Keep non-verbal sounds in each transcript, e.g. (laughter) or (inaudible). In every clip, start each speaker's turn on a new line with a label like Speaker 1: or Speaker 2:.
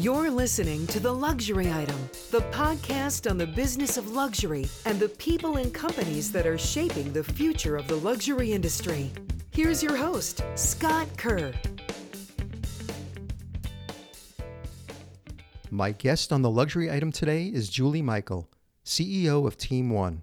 Speaker 1: You're listening to The Luxury Item, the podcast on the business of luxury and the people and companies that are shaping the future of the luxury industry. Here's your host, Scott Kerr.
Speaker 2: My guest on The Luxury Item today is Julie Michael, CEO of Team One.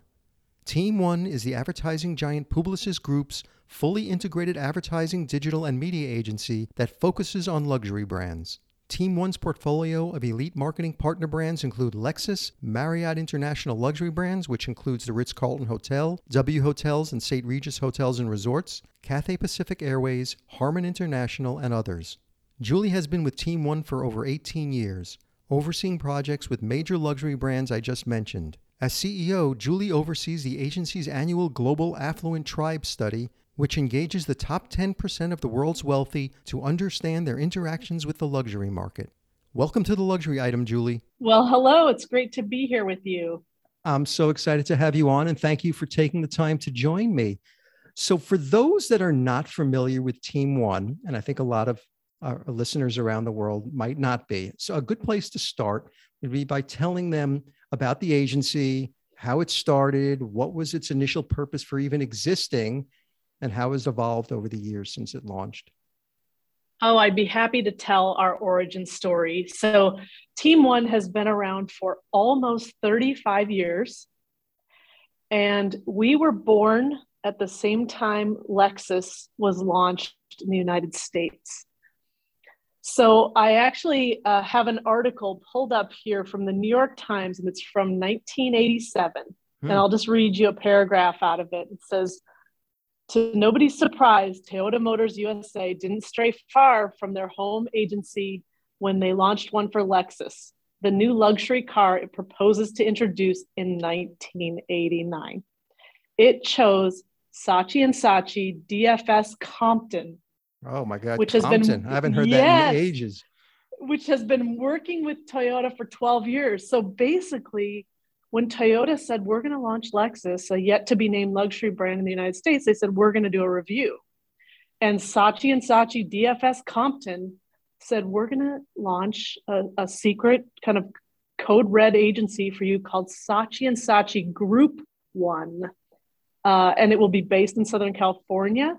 Speaker 2: Team One is the advertising giant Publicis Groupe's fully integrated advertising, digital, and media agency that focuses on luxury brands. Team One's portfolio of elite marketing partner brands include Lexus, Marriott International Luxury Brands, which includes the Ritz Carlton Hotel, W Hotels and St. Regis Hotels and Resorts, Cathay Pacific Airways, Harman International, and others. Julie has been with Team One for over 18 years, overseeing projects with major luxury brands I just mentioned. As CEO, Julie oversees the agency's annual Global Affluent Tribe study which engages the top 10% of the world's wealthy to understand their interactions with the luxury market. Welcome to the luxury item, Julie.
Speaker 3: Well, hello. It's great to be here with you.
Speaker 2: I'm so excited to have you on, and thank you for taking the time to join me. So, for those that are not familiar with Team One, and I think a lot of our listeners around the world might not be, so a good place to start would be by telling them about the agency, how it started, what was its initial purpose for even existing, and how has evolved over the years since it launched?
Speaker 3: Oh, I'd be happy to tell our origin story. So, Team One has been around for almost 35 years. And we were born at the same time Lexus was launched in the United States. So, I actually uh, have an article pulled up here from the New York Times, and it's from 1987. Hmm. And I'll just read you a paragraph out of it. It says, to nobody's surprise, Toyota Motors USA didn't stray far from their home agency when they launched one for Lexus, the new luxury car it proposes to introduce in 1989. It chose Saatchi and Saatchi DFS Compton.
Speaker 2: Oh my God, which Compton. has been I haven't heard yes, that in ages.
Speaker 3: Which has been working with Toyota for 12 years. So basically, when Toyota said, we're going to launch Lexus, a yet to be named luxury brand in the United States, they said, we're going to do a review. And Saatchi and Saatchi DFS Compton said, we're going to launch a, a secret kind of code red agency for you called Saatchi and Saatchi Group One. Uh, and it will be based in Southern California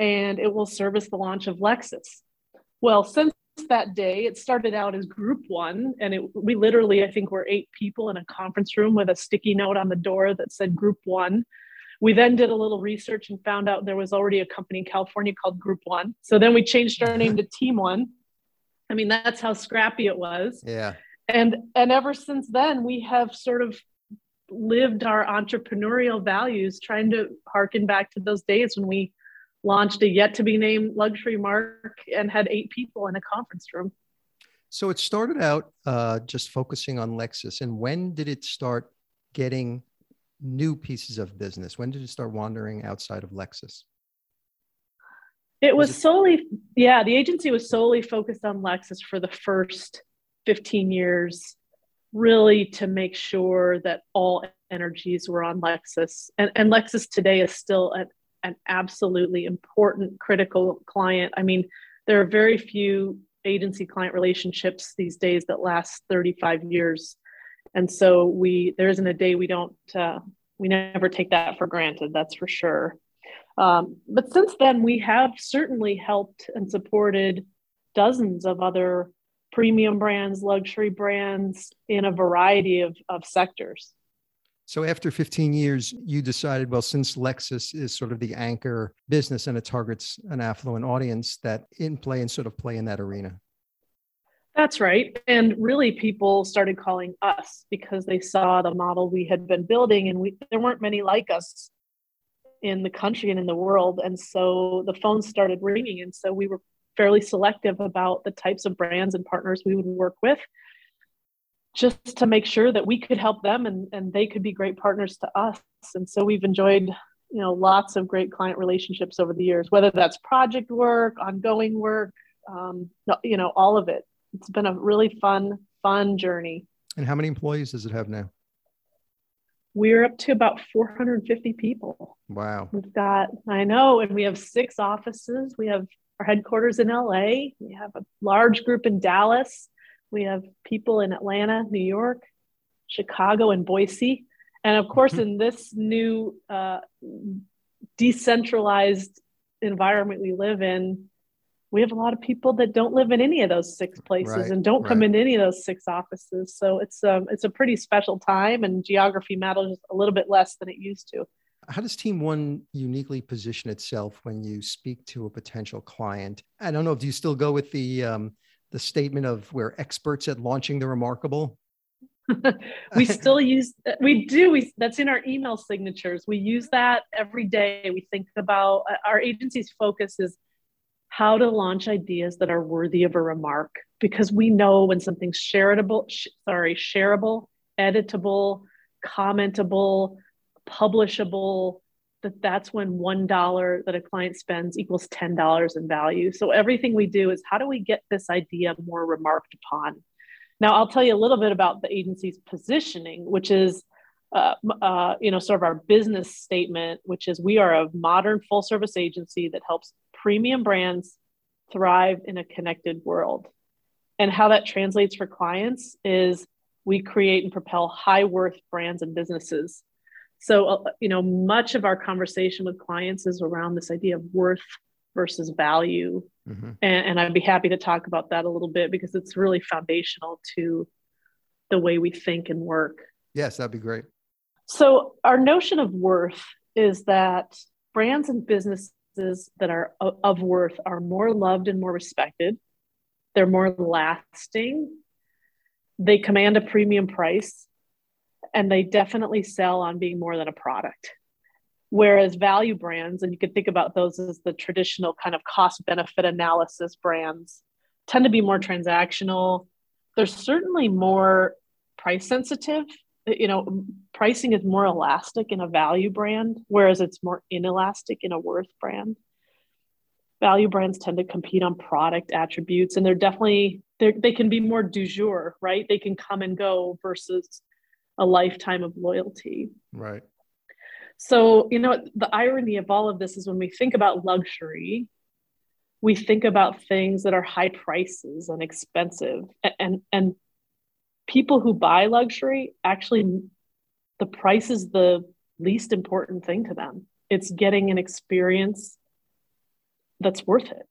Speaker 3: and it will service the launch of Lexus. Well, since that day. It started out as group one, and it, we literally, I think, were eight people in a conference room with a sticky note on the door that said group one. We then did a little research and found out there was already a company in California called Group One. So then we changed our name to (laughs) Team One. I mean, that's how scrappy it was.
Speaker 2: Yeah.
Speaker 3: And and ever since then, we have sort of lived our entrepreneurial values, trying to harken back to those days when we launched a yet to be named luxury mark and had eight people in a conference room.
Speaker 2: So it started out uh, just focusing on Lexus. And when did it start getting new pieces of business? When did it start wandering outside of Lexus?
Speaker 3: It was, was it- solely, yeah, the agency was solely focused on Lexus for the first 15 years, really to make sure that all energies were on Lexus. And, and Lexus today is still an an absolutely important, critical client. I mean, there are very few agency client relationships these days that last 35 years. And so we there isn't a day we don't uh, we never take that for granted. That's for sure. Um, but since then, we have certainly helped and supported dozens of other premium brands, luxury brands in a variety of, of sectors.
Speaker 2: So after 15 years, you decided, well, since Lexus is sort of the anchor business and it targets an affluent audience, that in play and sort of play in that arena.
Speaker 3: That's right. And really, people started calling us because they saw the model we had been building, and we, there weren't many like us in the country and in the world. And so the phones started ringing. And so we were fairly selective about the types of brands and partners we would work with just to make sure that we could help them and, and they could be great partners to us. And so we've enjoyed, you know, lots of great client relationships over the years, whether that's project work, ongoing work, um, you know, all of it. It's been a really fun, fun journey.
Speaker 2: And how many employees does it have now?
Speaker 3: We're up to about 450 people.
Speaker 2: Wow.
Speaker 3: We've got, I know, and we have six offices. We have our headquarters in LA. We have a large group in Dallas We have people in Atlanta, New York, Chicago, and Boise. And of course, mm-hmm. in this new uh, decentralized environment we live in, we have a lot of people that don't live in any of those six places right, and don't come right. into any of those six offices. So it's um, it's a pretty special time, and geography matters a little bit less than it used to.
Speaker 2: How does Team One uniquely position itself when you speak to a potential client? I don't know. Do you still go with the um, the statement of we're experts at launching the remarkable? (laughs)
Speaker 3: we still use uh, we do we that's in our email signatures we use that every day we think about uh, our agency's focus is how to launch ideas that are worthy of a remark because we know when something's shareable sh- sorry shareable editable commentable publishable that that's when one dollar that a client spends equals ten dollars in value. So everything we do is how do we get this idea more remarked upon? Now I'll tell you a little bit about the agency's positioning, which is uh, uh, you know sort of our business statement, which is we are a modern full service agency that helps premium brands thrive in a connected world. And how that translates for clients is we create and propel high worth brands and businesses so, uh, you know, much of our conversation with clients is around this idea of worth versus value. Mm-hmm. And, and I'd be happy to talk about that a little bit because it's really foundational to the way we think and work.
Speaker 2: Yes, that'd be great.
Speaker 3: So, our notion of worth is that brands and businesses that are of worth are more loved and more respected. They're more lasting. They command a premium price and they definitely sell on being more than a product. Whereas value brands, and you could think about those as the traditional kind of cost benefit analysis brands, tend to be more transactional. They're certainly more price sensitive. Uh, you know, pricing is more elastic in a value brand, whereas it's more inelastic in a worth brand. Value brands tend to compete on product attributes, and they're definitely they they can be more du jour, right? They can come and go versus a lifetime of loyalty.
Speaker 2: Right.
Speaker 3: So, you know, the irony of all of this is when we think about luxury, we think about things that are high prices and expensive. And, and, people who buy luxury actually, the price is the least important thing to them. It's getting an experience that's worth it.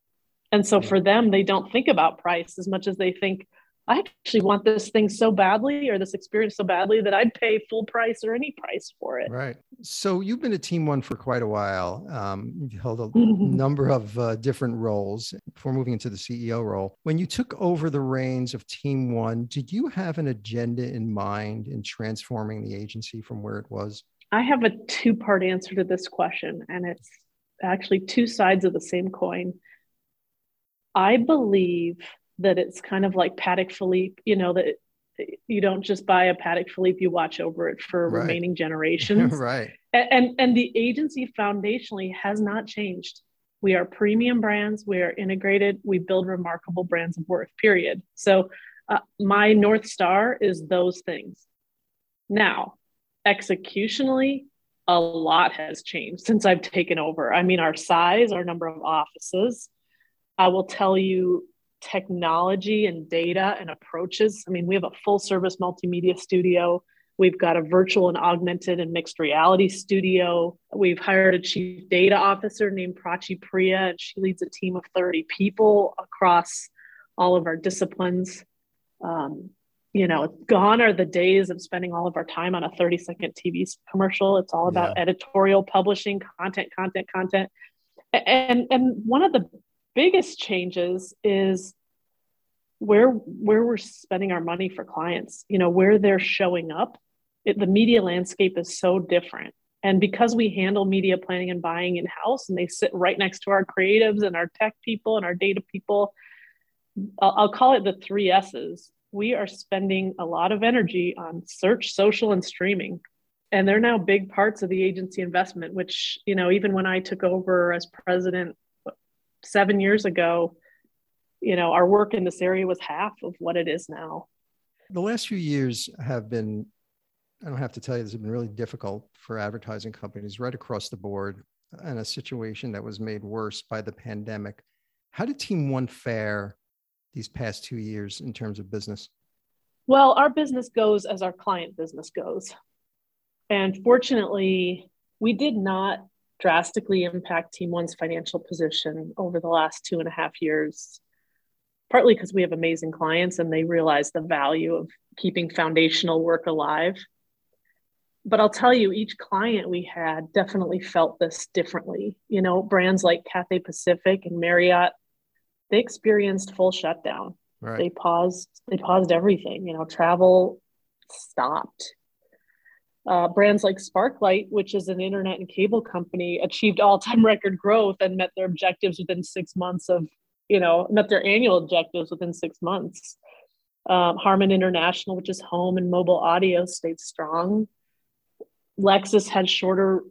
Speaker 3: And so for them, they don't think about price as much as they think, I actually want this thing so badly or this experience so badly that I'd pay full price or any price for it.
Speaker 2: Right. So you've been a team one for quite a while. Um, you held a number of uh, different roles before moving into the CEO role. When you took over the reins of team one, did you have an agenda in mind in transforming the agency from where it was?
Speaker 3: I have a two part answer to this question, and it's actually two sides of the same coin. I believe that it's kind of like Patek Philippe, you know, that you don't just buy a Patek Philippe, you watch over it for right. remaining (laughs) generations.
Speaker 2: right.
Speaker 3: And, and, and the agency foundationally has not changed. We are premium brands. We are integrated. We build remarkable brands of worth, period. So uh, my North Star is those things. Now, executionally, a lot has changed since I've taken over. I mean, our size, our number of offices. I will tell you technology and data and approaches. I mean, we have a full service multimedia studio. We've got a virtual and augmented and mixed reality studio. We've hired a chief data officer named Prachi Priya, and she leads a team of 30 people across all of our disciplines. Um, you know, gone are the days of spending all of our time on a 30 second TV commercial. It's all about yeah. editorial publishing, content, content, content. And, and one of the biggest changes is where where we're spending our money for clients you know where they're showing up. It, the media landscape is so different. And because we handle media planning and buying in house and they sit right next to our creatives and our tech people and our data people I'll, I'll call it the three s's. We are spending a lot of energy on search social and streaming. And they're now big parts of the agency investment which you know even when i took over as president seven years ago, you know, our work in this area was half of what it is now.
Speaker 2: The last few years have been, I don't have to tell you, this has been really difficult for advertising companies right across the board and a situation that was made worse by the pandemic. How did Team One fare these past two years in terms of business?
Speaker 3: Well, our business goes as our client business goes. And fortunately, we did not drastically impact Team One's financial position over the last two and a half years, partly because we have amazing clients and they realize the value of keeping foundational work alive. But I'll tell you, each client we had definitely felt this differently. You know, brands like Cathay Pacific and Marriott, they experienced full shutdown. Right. They paused. They paused everything. You know, travel stopped uh, brands like Sparklight, which is an internet and cable company, achieved all-time (laughs) record growth and met their objectives within six months of, you know, met their annual objectives within six months. Um, Harman International, which is home and mobile audio, stayed strong. Lexus had shorter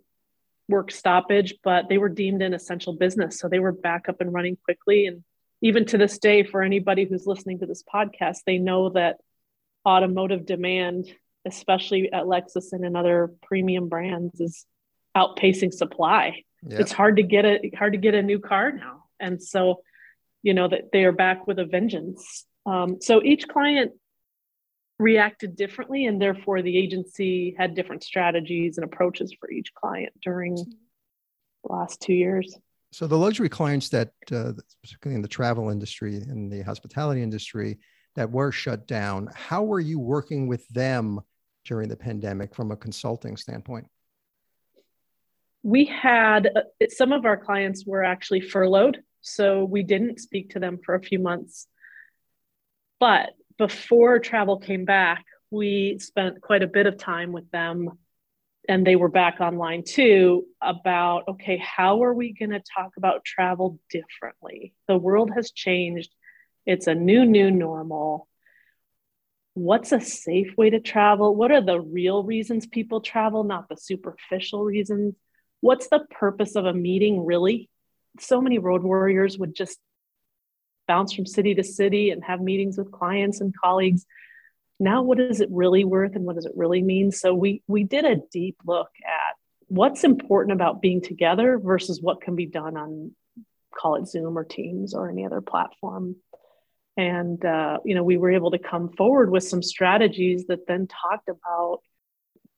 Speaker 3: work stoppage, but they were deemed an essential business, so they were back up and running quickly. And even to this day, for anybody who's listening to this podcast, they know that automotive demand especially at Lexus and in other premium brands, is outpacing supply. Yep. It's hard to get a hard to get a new car now, and so you know that they are back with a vengeance. Um, so each client reacted differently, and therefore the agency had different strategies and approaches for each client during the last two years.
Speaker 2: So the luxury clients that, uh, particularly in the travel industry and the hospitality industry, that were shut down, how were you working with them during the pandemic from a consulting standpoint?
Speaker 3: We had uh, some of our clients were actually furloughed, so we didn't speak to them for a few months. But before travel came back, we spent quite a bit of time with them and they were back online too about okay how are we going to talk about travel differently the world has changed it's a new new normal what's a safe way to travel? What are the real reasons people travel, not the superficial reasons? What's the purpose of a meeting really? So many road warriors would just bounce from city to city and have meetings with clients and colleagues. Now, what is it really worth and what does it really mean? So, we, we did a deep look at what's important about being together versus what can be done on, call it Zoom or Teams or any other platform and uh, you know we were able to come forward with some strategies that then talked about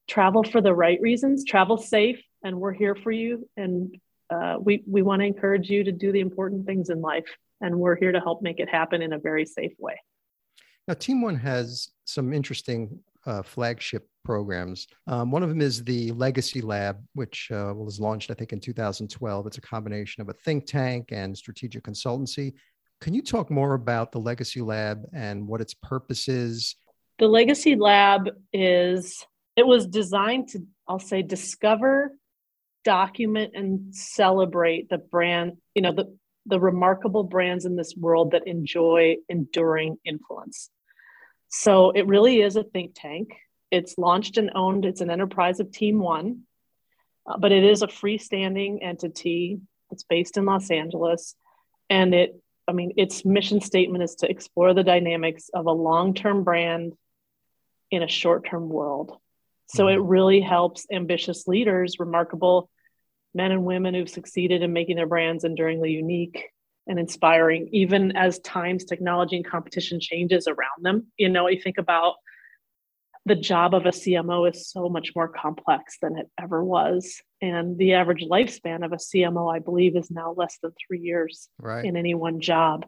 Speaker 3: travel for the right reasons travel safe and we're here for you and uh, we we want to encourage you to do the important things in life and we're here to help make it happen in a very safe way
Speaker 2: now team one has some interesting uh, flagship programs. Um, one of them is the Legacy Lab, which uh, was launched, I think, in 2012. It's a combination of a think tank and strategic consultancy. Can you talk more about the Legacy Lab and what its purpose is?
Speaker 3: The Legacy Lab is, it was designed to, I'll say, discover, document, and celebrate the brand, you know, the, the remarkable brands in this world that enjoy enduring influence. So it really is a think tank. It's launched and owned, it's an enterprise of Team One, uh, but it is a freestanding entity. It's based in Los Angeles and it I mean, its mission statement is to explore the dynamics of a long term brand in a short term world. So mm-hmm. it really helps ambitious leaders, remarkable men and women who've succeeded in making their brands enduringly unique and inspiring, even as times, technology, and competition changes around them. You know, you think about the job of a CMO is so much more complex than it ever was. And the average lifespan of a CMO, I believe, is now less than three years right. in any one job.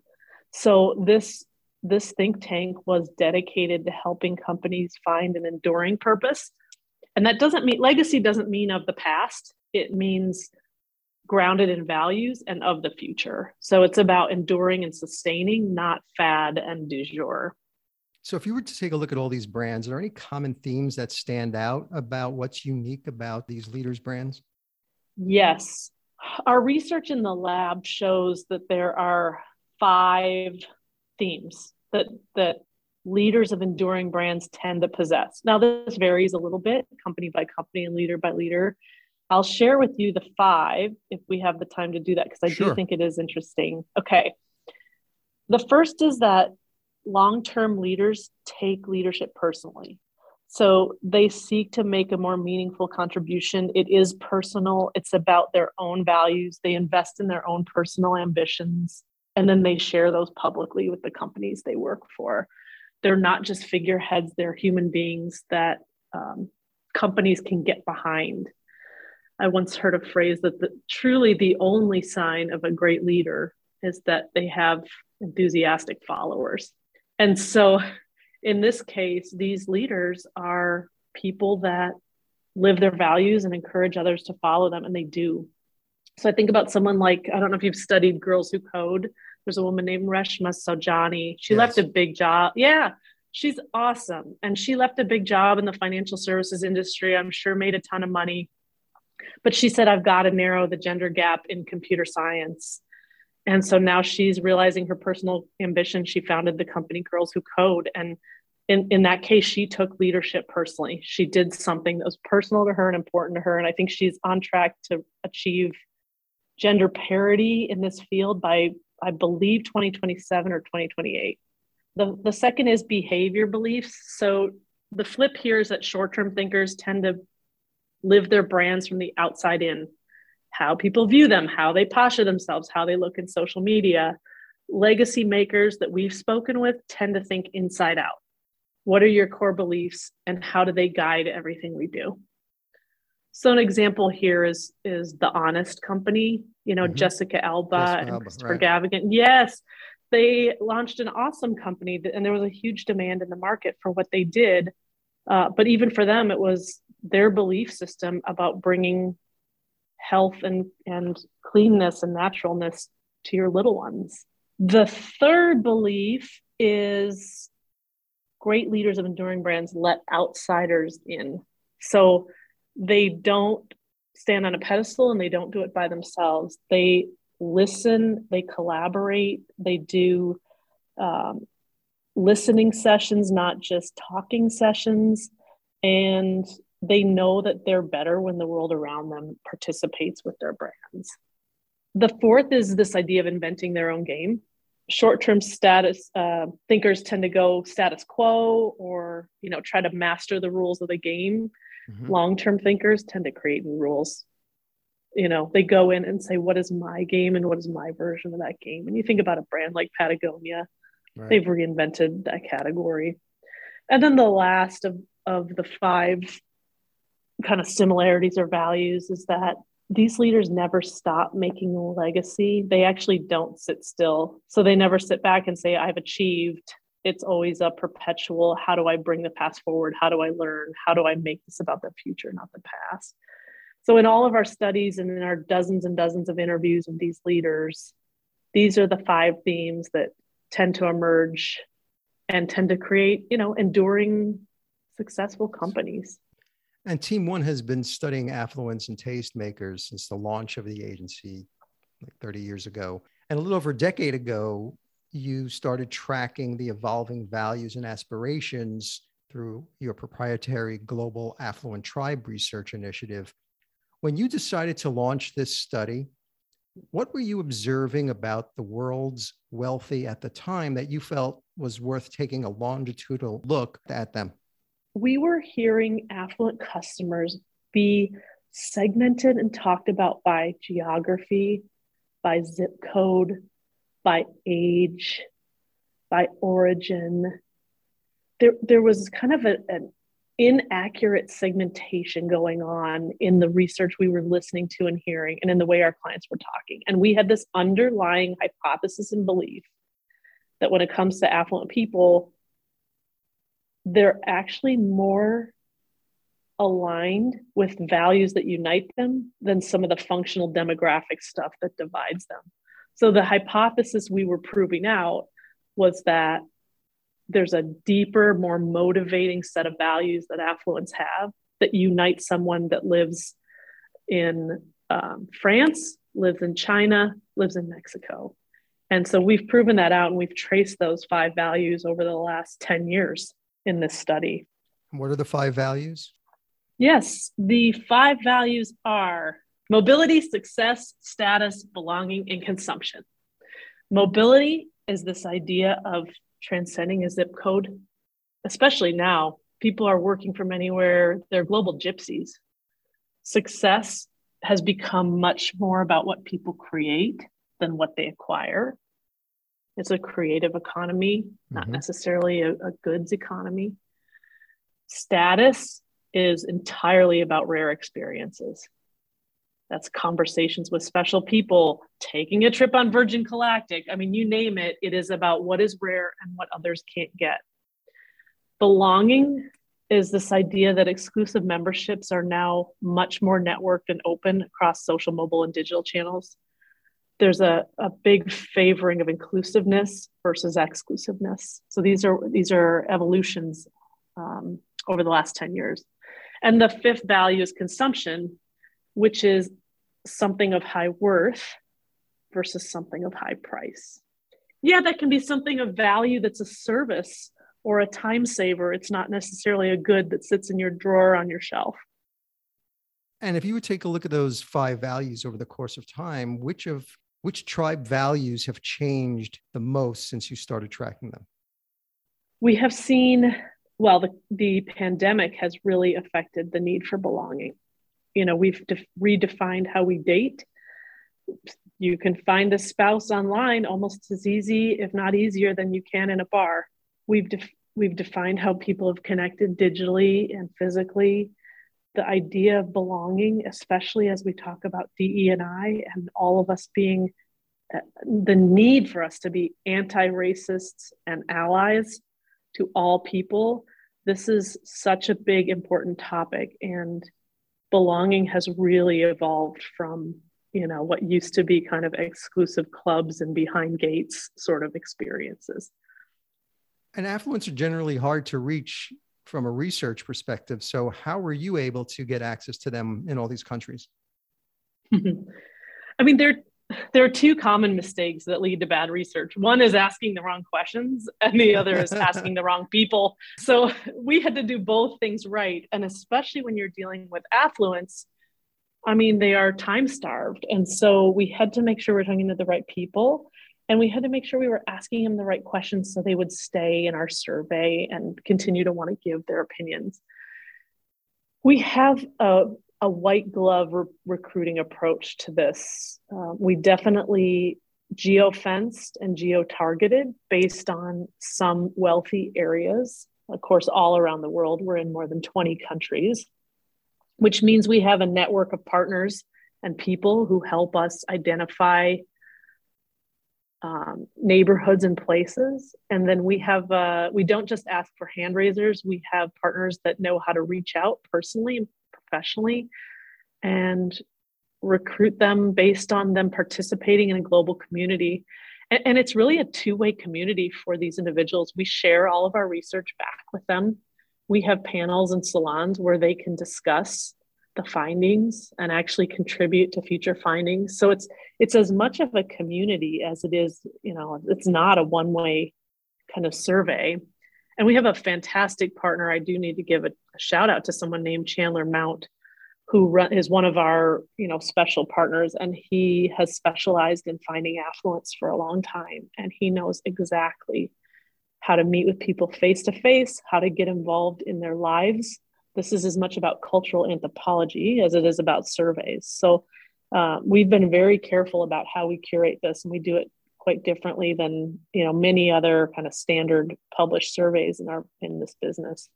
Speaker 3: So this this think tank was dedicated to helping companies find an enduring purpose. And that doesn't mean legacy doesn't mean of the past. It means grounded in values and of the future. So it's about enduring and sustaining, not fad and du jour.
Speaker 2: So, if you were to take a look at all these brands, are there any common themes that stand out about what's unique about these leaders' brands?
Speaker 3: Yes. Our research in the lab shows that there are five themes that, that leaders of enduring brands tend to possess. Now, this varies a little bit, company by company and leader by leader. I'll share with you the five if we have the time to do that, because I sure. do think it is interesting. Okay. The first is that long term leaders take leadership personally. So they seek to make a more meaningful contribution. It is personal, it's about their own values. They invest in their own personal ambitions and then they share those publicly with the companies they work for. They're not just figureheads, they're human beings that um, companies can get behind. I once heard a phrase that the, truly the only sign of a great leader is that they have enthusiastic followers. And so in this case, these leaders are people that live their values and encourage others to follow them, and they do. So I think about someone like I don't know if you've studied Girls Who Code. There's a woman named Reshma Saujani. She yes. left a big job. Yeah, she's awesome, and she left a big job in the financial services industry. I'm sure made a ton of money, but she said I've got to narrow the gender gap in computer science. And so now she's realizing her personal ambition. She founded the company Girls Who Code, and in, in that case, she took leadership personally. She did something that was personal to her and important to her. And I think she's on track to achieve gender parity in this field by, I believe, 2027 or 2028. The, the second is behavior beliefs. So the flip here is that short term thinkers tend to live their brands from the outside in how people view them, how they posture themselves, how they look in social media. Legacy makers that we've spoken with tend to think inside out what are your core beliefs and how do they guide everything we do? So an example here is is the Honest Company. You know, mm-hmm. Jessica Alba Jessica and Alba, Christopher right. Gavigan. Yes, they launched an awesome company, that, and there was a huge demand in the market for what they did. Uh, but even for them, it was their belief system about bringing health and and cleanness and naturalness to your little ones. The third belief is great leaders of enduring brands let outsiders in. So they don't stand on a pedestal and they don't do it by themselves. They listen, they collaborate, they do um, listening sessions, not just talking sessions. And they know that they're better when the world around them participates with their brands. The fourth is this idea of inventing their own game short-term status uh, thinkers tend to go status quo or you know try to master the rules of the game mm-hmm. long-term thinkers tend to create new rules you know they go in and say what is my game and what is my version of that game and you think about a brand like patagonia right. they've reinvented that category and then the last of of the five kind of similarities or values is that these leaders never stop making a legacy. They actually don't sit still. So they never sit back and say, I've achieved. It's always a perpetual how do I bring the past forward? How do I learn? How do I make this about the future, not the past? So, in all of our studies and in our dozens and dozens of interviews with these leaders, these are the five themes that tend to emerge and tend to create, you know, enduring, successful companies.
Speaker 2: And Team One has been studying affluence and tastemakers since the launch of the agency like 30 years ago. And a little over a decade ago, you started tracking the evolving values and aspirations through your proprietary Global Affluent Tribe Research Initiative. When you decided to launch this study, what were you observing about the world's wealthy at the time that you felt was worth taking a longitudinal look at them?
Speaker 3: We were hearing affluent customers be segmented and talked about by geography, by zip code, by age, by origin. There, there was kind of a, an inaccurate segmentation going on in the research we were listening to and hearing, and in the way our clients were talking. And we had this underlying hypothesis and belief that when it comes to affluent people, they're actually more aligned with values that unite them than some of the functional demographic stuff that divides them. So the hypothesis we were proving out was that there's a deeper, more motivating set of values that affluents have that unite someone that lives in um, France, lives in China, lives in Mexico. And so we've proven that out and we've traced those five values over the last 10 years in this study.
Speaker 2: What are the five values?
Speaker 3: Yes, the five values are mobility, success, status, belonging, and consumption. Mobility is this idea of transcending a zip code, especially now. People are working from anywhere, they're global gypsies. Success has become much more about what people create than what they acquire. It's a creative economy, not mm-hmm. necessarily a, a goods economy. Status is entirely about rare experiences. That's conversations with special people, taking a trip on Virgin Galactic. I mean, you name it, it is about what is rare and what others can't get. Belonging is this idea that exclusive memberships are now much more networked and open across social, mobile, and digital channels. There's a, a big favoring of inclusiveness versus exclusiveness. So these are these are evolutions um, over the last 10 years. And the fifth value is consumption, which is something of high worth versus something of high price. Yeah, that can be something of value that's a service or a time saver. It's not necessarily a good that sits in your drawer on your shelf.
Speaker 2: And if you would take a look at those five values over the course of time, which of which tribe values have changed the most since you started tracking them?
Speaker 3: We have seen, well, the, the pandemic has really affected the need for belonging. You know, we've de- redefined how we date. You can find a spouse online almost as easy, if not easier, than you can in a bar we've def- we've defined how people have connected digitally and physically the idea of belonging especially as we talk about DE and I and all of us being uh, the need for us to be anti-racists and allies to all people this is such a big important topic. And belonging has really evolved from you know what used to be kind of exclusive clubs and behind gates sort of experiences.
Speaker 2: And affluents are generally hard to reach from a research perspective. So, how were you able to get access to them in all these countries? (laughs)
Speaker 3: I mean, there, there are two common mistakes that lead to bad research. One is asking the wrong questions, and the other is asking the wrong people. (laughs) So, we had to do both things right. And especially when you're dealing with affluence, I mean, they are time starved. And so, we had to make sure we're talking to the right people and we had to make sure we were asking them the right questions so they would stay in our survey and continue to want to give their opinions. We have a, a white glove re- recruiting approach to this. Uh, we definitely geo fenced and geo-targeted based on some wealthy areas. Of course, all around the world, we're in more than 20 countries, which means we have a network of partners and people who help us identify um, neighborhoods and places. And then we have, uh, we don't just ask for hand raisers, we have partners that know how to reach out personally and professionally and recruit them based on them participating in a global community. And, and it's really a two way community for these individuals. We share all of our research back with them. We have panels and salons where they can discuss the findings and actually contribute to future findings. So it's it's as much of a community as it is you know it's not a one way kind of survey. And we have a fantastic partner. I do need to give a, a shout out to someone named chandler mount who run, is one of our you know special partners and he has specialized in finding affluence for a long time and he knows exactly how to meet with people face to face how to get involved in their lives this is as much about cultural anthropology as it is about surveys. So uh, we've been very careful about how we curate this, and we do it quite differently than you know many other kind of standard published surveys in our in this business.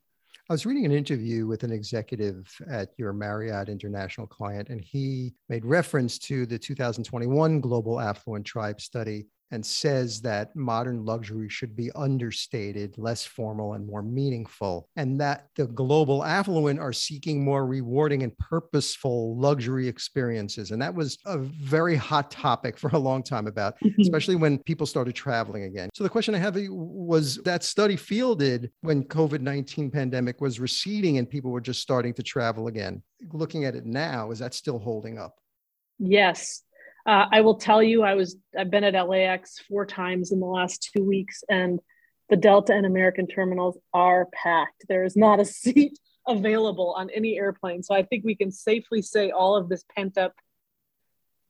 Speaker 2: I was reading an interview with an executive at your Marriott International client, and he made reference to the 2021 Global Affluent Tribe Study and says that modern luxury should be understated, less formal, and more meaningful, and that the global affluent are seeking more rewarding and purposeful luxury experiences. And that was a very hot topic (laughs) for a long time about, mm-hmm. especially when people started traveling again. So the question I have was that study fielded when COVID-19 pandemic was receding and people were just starting to travel again. Looking at it now, is that still holding up?
Speaker 3: Yes, uh, I will tell you, I was I've been at LAX four times in the last two weeks, and the Delta and American terminals are packed. There is not a (laughs) seat available on any airplane. So I think we can safely say all of this pent up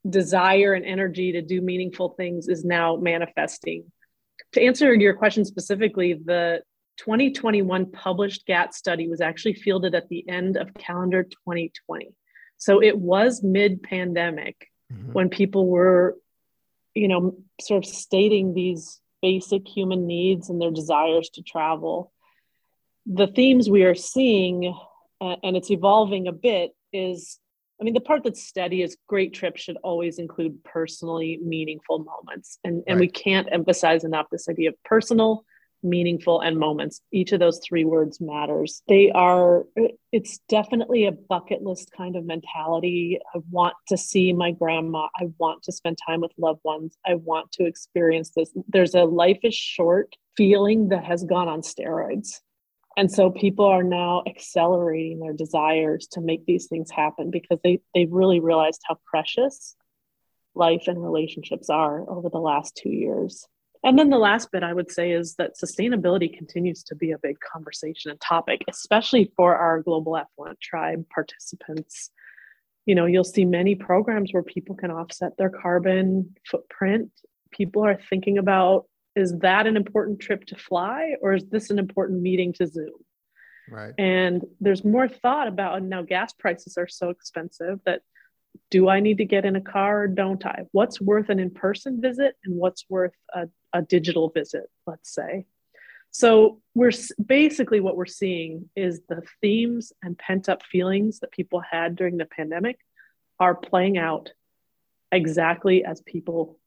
Speaker 3: desire and energy to do meaningful things is now manifesting. To answer your question specifically, the 2021 published GAT study was actually fielded at the end of calendar 2020. So it was mid pandemic mm-hmm. when people were, you know, sort of stating these basic human needs and their desires to travel. The themes we are seeing, and it's evolving a bit, is I mean, the part that's steady is great trips should always include personally meaningful moments. And, and right. we can't emphasize enough this idea of personal, meaningful, and moments. Each of those three words matters. They are, it's definitely a bucket list kind of mentality. I want to see my grandma. I want to spend time with loved ones. I want to experience this. There's a life is short feeling that has gone on steroids. And so people are now accelerating their desires to make these things happen because they, they've really realized how precious life and relationships are over the last two years. And then the last bit I would say is that sustainability continues to be a big conversation and topic, especially for our global affluent tribe participants. You know, you'll see many programs where people can offset their carbon footprint. People are thinking about is that an important trip to fly or is this an important meeting to zoom
Speaker 2: right
Speaker 3: and there's more thought about now gas prices are so expensive that do i need to get in a car or don't i what's worth an in-person visit and what's worth a, a digital visit let's say so we're basically what we're seeing is the themes and pent up feelings that people had during the pandemic are playing out exactly as people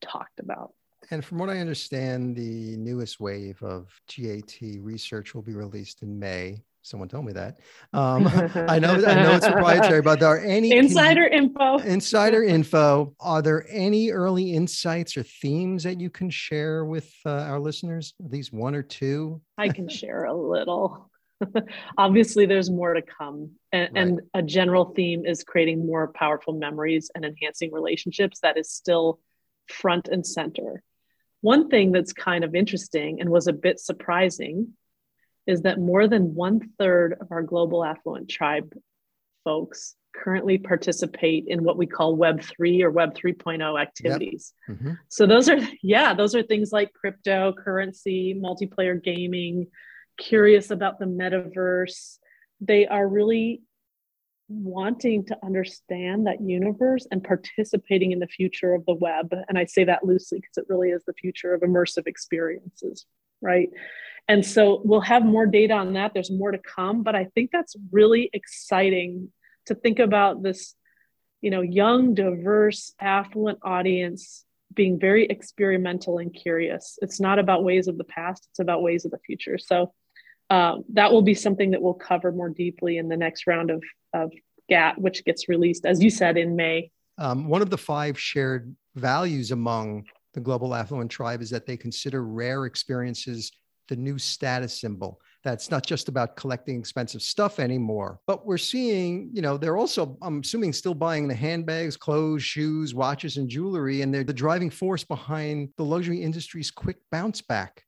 Speaker 3: talked about
Speaker 2: and from what I understand, the newest wave of GAT research will be released in May. Someone told me that. Um, (laughs) I know, I know it's proprietary, but there are any
Speaker 3: insider you, info?
Speaker 2: Insider info. Are there any early insights or themes that you can share with uh, our listeners? At least one or two.
Speaker 3: I can (laughs) share a little. (laughs) Obviously, there's more to come, and, right. and a general theme is creating more powerful memories and enhancing relationships. That is still front and center. One thing that's kind of interesting and was a bit surprising is that more than one third of our global affluent tribe folks currently participate in what we call Web3 or Web 3.0 activities. Yep. Mm-hmm. So, those are, yeah, those are things like cryptocurrency, multiplayer gaming, curious about the metaverse. They are really wanting to understand that universe and participating in the future of the web. And I say that loosely because it really is the future of immersive experiences, right? And so we'll have more data on that. There's more to come, but I think that's really exciting to think about this, you know, young, diverse, affluent audience being very experimental and curious. It's not about ways of the past, it's about ways of the future. So um, that will be something that we'll cover more deeply in the next round of, of GAT, which gets released, as you said, in May.
Speaker 2: Um, one of the five shared values among the global affluent tribe is that they consider rare experiences the new status symbol. That's not just about collecting expensive stuff anymore, but we're seeing, you know, they're also, I'm assuming, still buying the handbags, clothes, shoes, watches, and jewelry. And they're the driving force behind the luxury industry's quick bounce back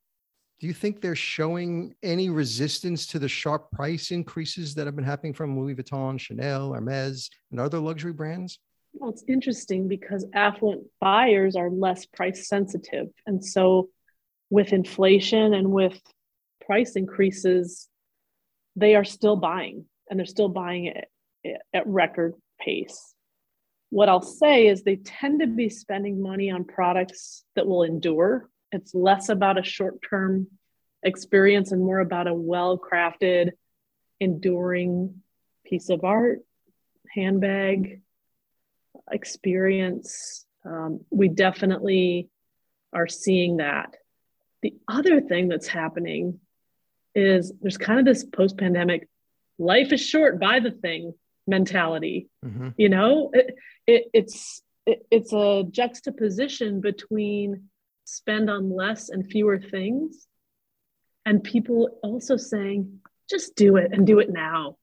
Speaker 2: do you think they're showing any resistance to the sharp price increases that have been happening from Louis Vuitton, Chanel, Hermes, and other luxury brands?
Speaker 3: Well, it's interesting because affluent buyers are less price sensitive. And so, with inflation and with price increases, they are still buying and they're still buying it at record pace. What I'll say is they tend to be spending money on products that will endure it's less about a short term experience and more about a well crafted, enduring piece of art, handbag, experience. Um, we definitely are seeing that. The other thing that's happening is there's kind of this post pandemic life is short, buy the thing mentality. Mm-hmm. You know, it, it, it's it, it's a juxtaposition between spend on less and fewer things. And people also saying, just do it and do it now.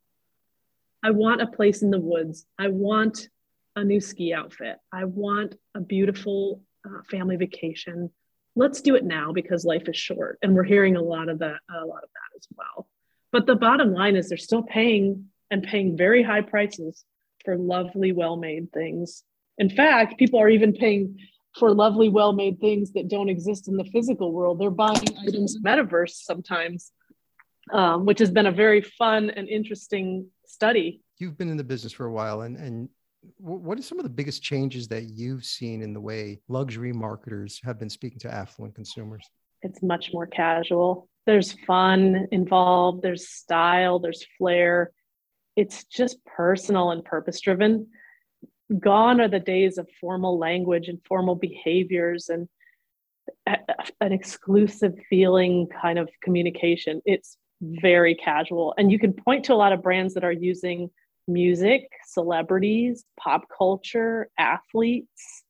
Speaker 3: I want a place in the woods. I want a new ski outfit. I want a beautiful uh, family vacation. Let's do it now because life is short. And we're hearing a lot of that, a lot of that as well. But the bottom line is they're still paying and paying very high prices for lovely, well made things. In fact, people are even paying for lovely, well made things that don't exist in the physical world. They're buying items in metaverse sometimes, um, which has been a very fun and interesting study.
Speaker 2: You've been in the business for a while, and, and what are some of the biggest changes that you've seen in the way luxury marketers have been speaking to affluent consumers?
Speaker 3: It's much more casual. There's fun involved, there's style, there's flair. It's just personal and purpose driven. Gone are the days of formal language and formal behaviors and an exclusive feeling kind of communication. It's very casual. And you can point to a lot of brands that are using music, celebrities, pop culture, athletes.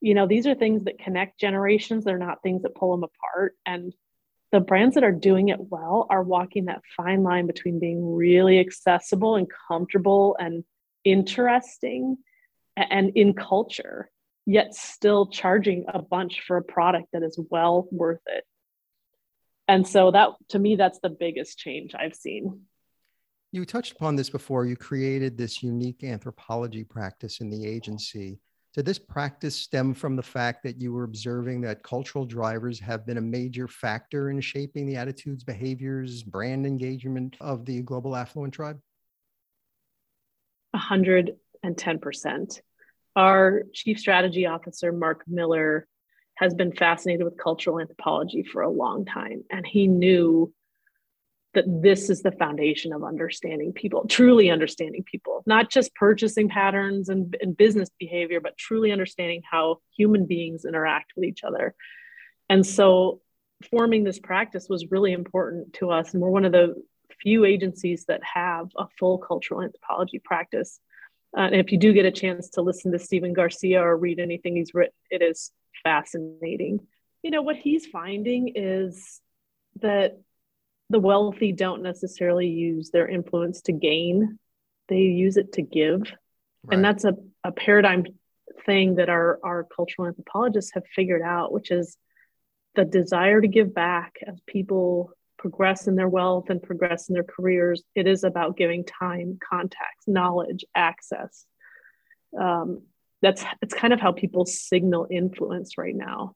Speaker 3: You know, these are things that connect generations. They're not things that pull them apart. And the brands that are doing it well are walking that fine line between being really accessible and comfortable and interesting and in culture, yet still charging a bunch for a product that is well worth it. And so that to me, that's the biggest change I've seen.
Speaker 2: You touched upon this before. You created this unique anthropology practice in the agency. Did this practice stem from the fact that you were observing that cultural drivers have been a major factor in shaping the attitudes, behaviors, brand engagement of the global affluent tribe?
Speaker 3: 110%. Our chief strategy officer, Mark Miller, has been fascinated with cultural anthropology for a long time. And he knew that this is the foundation of understanding people, truly understanding people, not just purchasing patterns and, and business behavior, but truly understanding how human beings interact with each other. And so forming this practice was really important to us. And we're one of the few agencies that have a full cultural anthropology practice. Uh, and if you do get a chance to listen to Stephen Garcia or read anything he's written, it is fascinating. You know, what he's finding is that the wealthy don't necessarily use their influence to gain. They use it to give. Right. and that's a, a paradigm thing that our, our cultural anthropologists have figured out which is the desire to give back as people progress in their wealth and progress in their careers it is about giving time contacts knowledge access. Um, that's it's kind of how people signal influence right now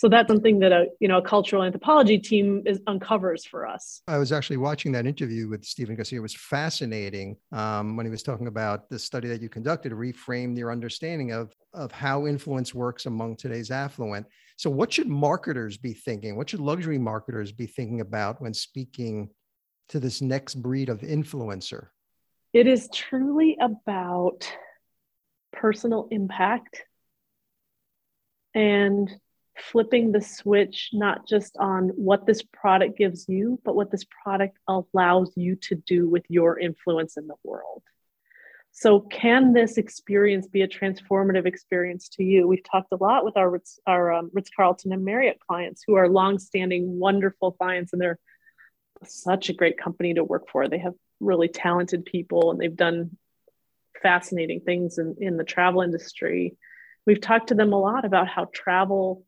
Speaker 3: so that's something that a you know a cultural anthropology team is uncovers for us.
Speaker 2: I was actually watching that interview with stephen garcia. It was fascinating um, when he was talking about the study that you conducted reframed your understanding of of how influence works among today's affluent. So what should marketers be thinking? What should luxury marketers be thinking about when speaking to this next breed of influencer?
Speaker 3: It is truly about personal impact and flipping the switch not just on what this product gives you, but what this product allows you to do with your influence in the world. So, can this experience be a transformative experience to you? We've talked a lot with our Ritz, our um, Ritz Carlton and Marriott clients who are longstanding, wonderful clients, and they're such a great company to work for. They have really talented people, and they've done fascinating things in, in the travel industry. We've talked to them a lot about how travel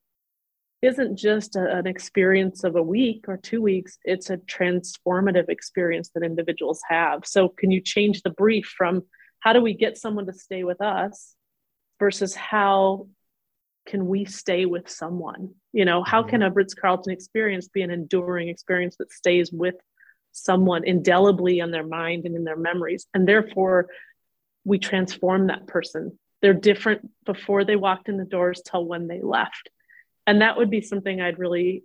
Speaker 3: isn't just a, an experience of a week or two weeks, it's a transformative experience that individuals have. So, can you change the brief from how do we get someone to stay with us versus how can we stay with someone? You know, how can mm-hmm. a Ritz Carlton experience be an enduring experience that stays with someone indelibly on their mind and in their memories? And therefore, we transform that person. They're different before they walked in the doors till when they left and that would be something i'd really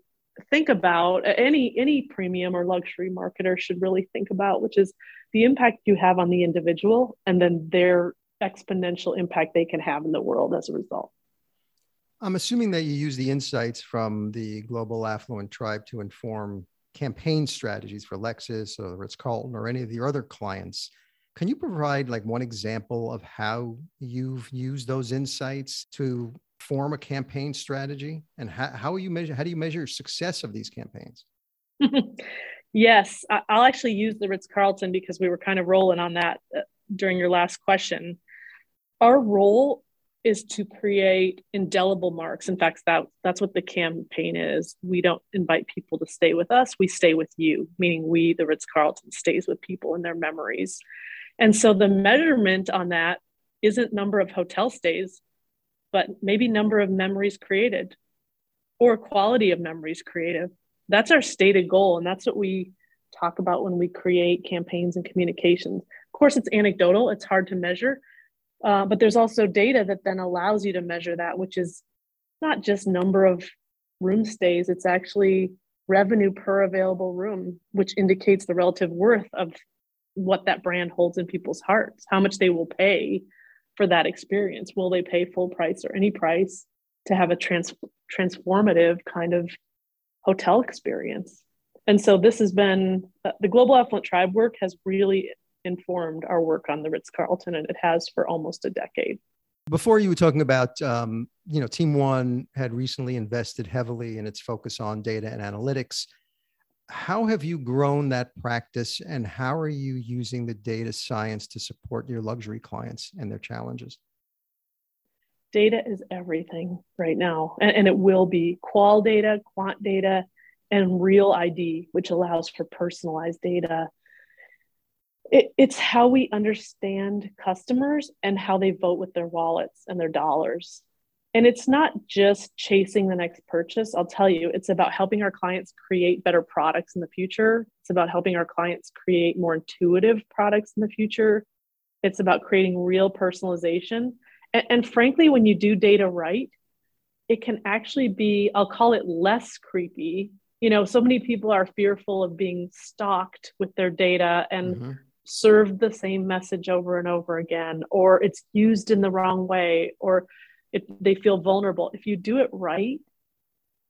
Speaker 3: think about any any premium or luxury marketer should really think about which is the impact you have on the individual and then their exponential impact they can have in the world as a result.
Speaker 2: I'm assuming that you use the insights from the global affluent tribe to inform campaign strategies for lexus or ritz-carlton or any of your other clients. Can you provide like one example of how you've used those insights to form a campaign strategy? And how, how you measure how do you measure success of these campaigns? (laughs)
Speaker 3: Yes i'll actually use the ritz-carlton because we were kind of rolling on that uh, during your last question. Our role is to create indelible marks. In fact that, that's what the campaign is. We don't invite people to stay with us. We stay with you meaning we the ritz-carlton stays with people in their memories. And so the measurement on that isn't number of hotel stays but maybe number of memories created or quality of memories created. That's our stated goal. And that's what we talk about when we create campaigns and communications. Of course, it's anecdotal, it's hard to measure, Uh, but there's also data that then allows you to measure that, which is not just number of room stays, it's actually revenue per available room, which indicates the relative worth of what that brand holds in people's hearts, how much they will pay for that experience. Will they pay full price or any price to have a trans- transformative kind of hotel experience? And so this has been uh, the Global Affluent Tribe work has really informed our work on the Ritz Carlton, and it has for almost a decade.
Speaker 2: Before you were talking about, um, you know, Team One had recently invested heavily in its focus on data and analytics. How have you grown that practice, and how are you using the data science to support your luxury clients and their challenges?
Speaker 3: Data is everything right now, and, and it will be qual data, quant data, and real ID, which allows for personalized data it, it's how we understand customers and how they vote with their wallets and their dollars. And it's not just chasing the next purchase. I'll tell you, it's about helping our clients create better products in the future. It's about helping our clients create more intuitive products in the future. It's about creating real personalization. And, and frankly, when you do data right, it can actually be, I'll call it less creepy. You know, so many people are fearful of being stalked with their data and mm-hmm served the same message over and over again, or it's used in the wrong way, or they feel vulnerable. If you do it right,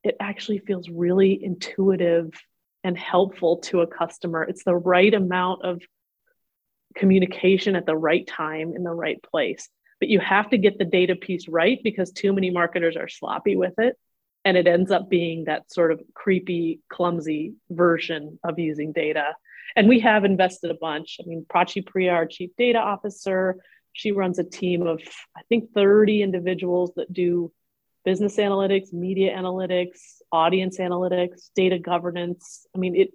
Speaker 3: it actually feels really intuitive and helpful to a customer. It's the right amount of communication at the right time in the right place. But you have to get the data piece right because too many marketers are sloppy with it. And it ends up being that sort of creepy, clumsy version of using data and we have invested a bunch. I mean, Prachi Priya, our chief data officer, she runs a team of, I think, 30 individuals that do business analytics, media analytics, audience analytics, data governance. I mean, it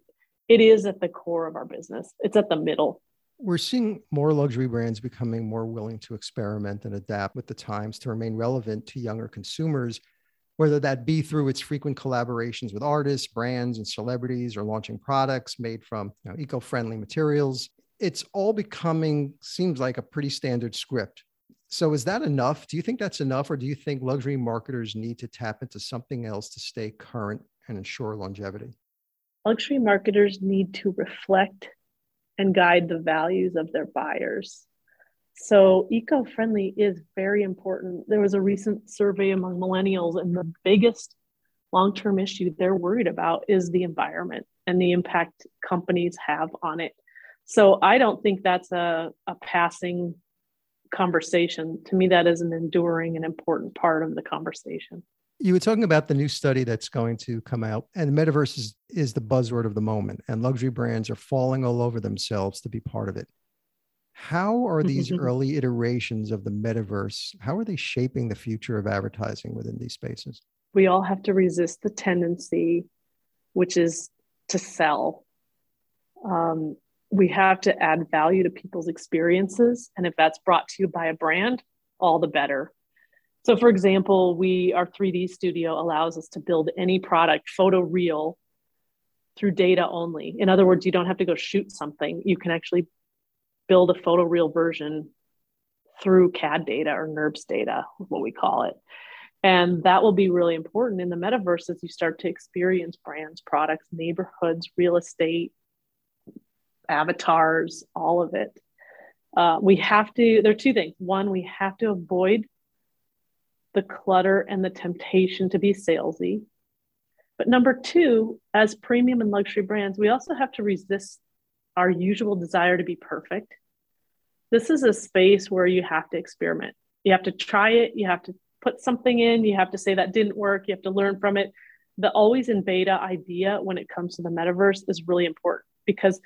Speaker 3: it is at the core of our business. It's at the middle.
Speaker 2: We're seeing more luxury brands becoming more willing to experiment and adapt with the times to remain relevant to younger consumers whether that be through its frequent collaborations with artists, brands, and celebrities, or launching products made from you know, eco friendly materials. It's all becoming, seems like a pretty standard script. So, is that enough? Do you think that's enough, or do you think luxury marketers need to tap into something else to stay current and ensure longevity?
Speaker 3: Luxury marketers need to reflect and guide the values of their buyers. So, eco friendly is very important. There was a recent survey among millennials, and the biggest long term issue they're worried about is the environment and the impact companies have on it. So, I don't think that's a, a passing conversation. To me, that is an enduring and important part of the conversation.
Speaker 2: You were talking about the new study that's going to come out, and metaverse is, is the buzzword of the moment, and luxury brands are falling all over themselves to be part of it. How are (laughs) these early iterations of the metaverse, how are they shaping the future of advertising within these spaces?
Speaker 3: We all have to resist the tendency, which is to sell. Um, we have to add value to people's experiences. And if that's brought to you by a brand, all the better. So, for example, we our 3D studio allows us to build any product photo real through data only. In other words, you don't have to go shoot something. You can actually build a photoreal version through CAD data or NURBS data, what we call it. And that will be really important in the metaverse as you start to experience brands, products, neighborhoods, real estate, avatars, all of it. Uh, we have to, there are two things. One, we have to avoid the clutter and the temptation to be salesy. But number two, as premium and luxury brands, we also have to resist our usual desire to be perfect this is a space where you have to experiment. You have to try it, you have to put something in, you have to say that didn't work, you have to learn from it. The always in beta idea when it comes to the metaverse is really important because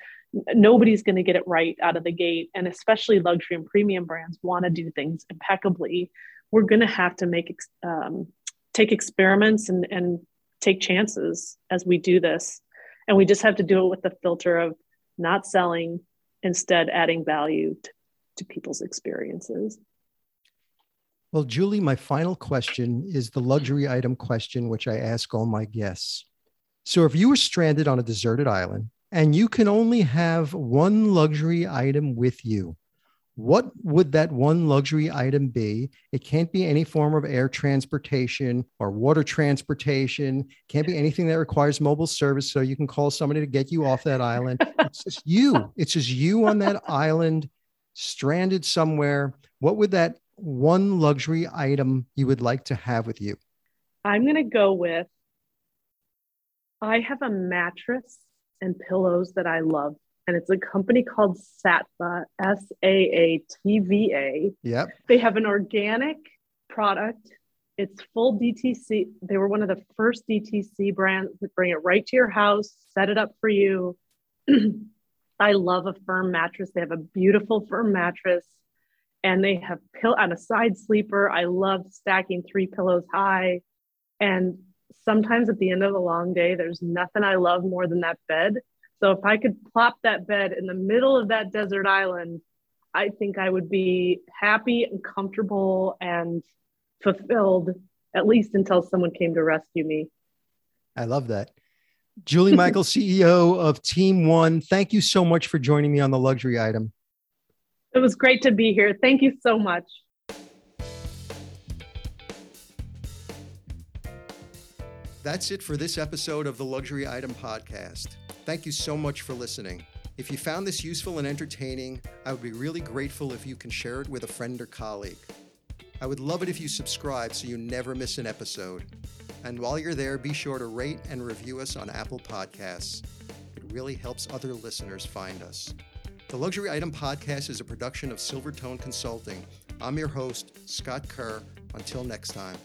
Speaker 3: nobody's going to get it right out of the gate. And especially luxury and premium brands want to do things impeccably. We're going to have to make um, take experiments and, and take chances as we do this. And we just have to do it with the filter of not selling, instead adding value to to people's experiences.
Speaker 2: Well, Julie, my final question is the luxury item question, which I ask all my guests. So, if you were stranded on a deserted island and you can only have one luxury item with you, what would that one luxury item be? It can't be any form of air transportation or water transportation. Can't be anything that requires mobile service so you can call somebody to get you off that island. it's just you. It's just you on that island, stranded somewhere. What would that one luxury item you would like to have with you?
Speaker 3: I'm going to go with I have a mattress and pillows that I love and it's a company called Saatva, S A A T V A.
Speaker 2: Yep.
Speaker 3: They have an organic product. It's full DTC. They were one of the first DTC brands that bring it right to your house, set it up for you. (clears throat) I love a firm mattress. They have a beautiful firm mattress and they have pill on a side sleeper. I love stacking three pillows high. And sometimes at the end of a long day, there's nothing I love more than that bed. So if I could plop that bed in the middle of that desert island, I think I would be happy and comfortable and fulfilled, at least until someone came to rescue me.
Speaker 2: I love that. Julie (laughs) Michael, CEO of Team One, thank you so much for joining me on the luxury item.
Speaker 3: It was great to be here. Thank you so much.
Speaker 2: That's it for this episode of the Luxury Item Podcast. Thank you so much for listening. If you found this useful and entertaining, I would be really grateful if you can share it with a friend or colleague. I would love it if you subscribe so you never miss an episode. And while you're there, be sure to rate and review us on Apple Podcasts. It really helps other listeners find us. The Luxury Item Podcast is a production of Silvertone Consulting. I'm your host, Scott Kerr. Until next time.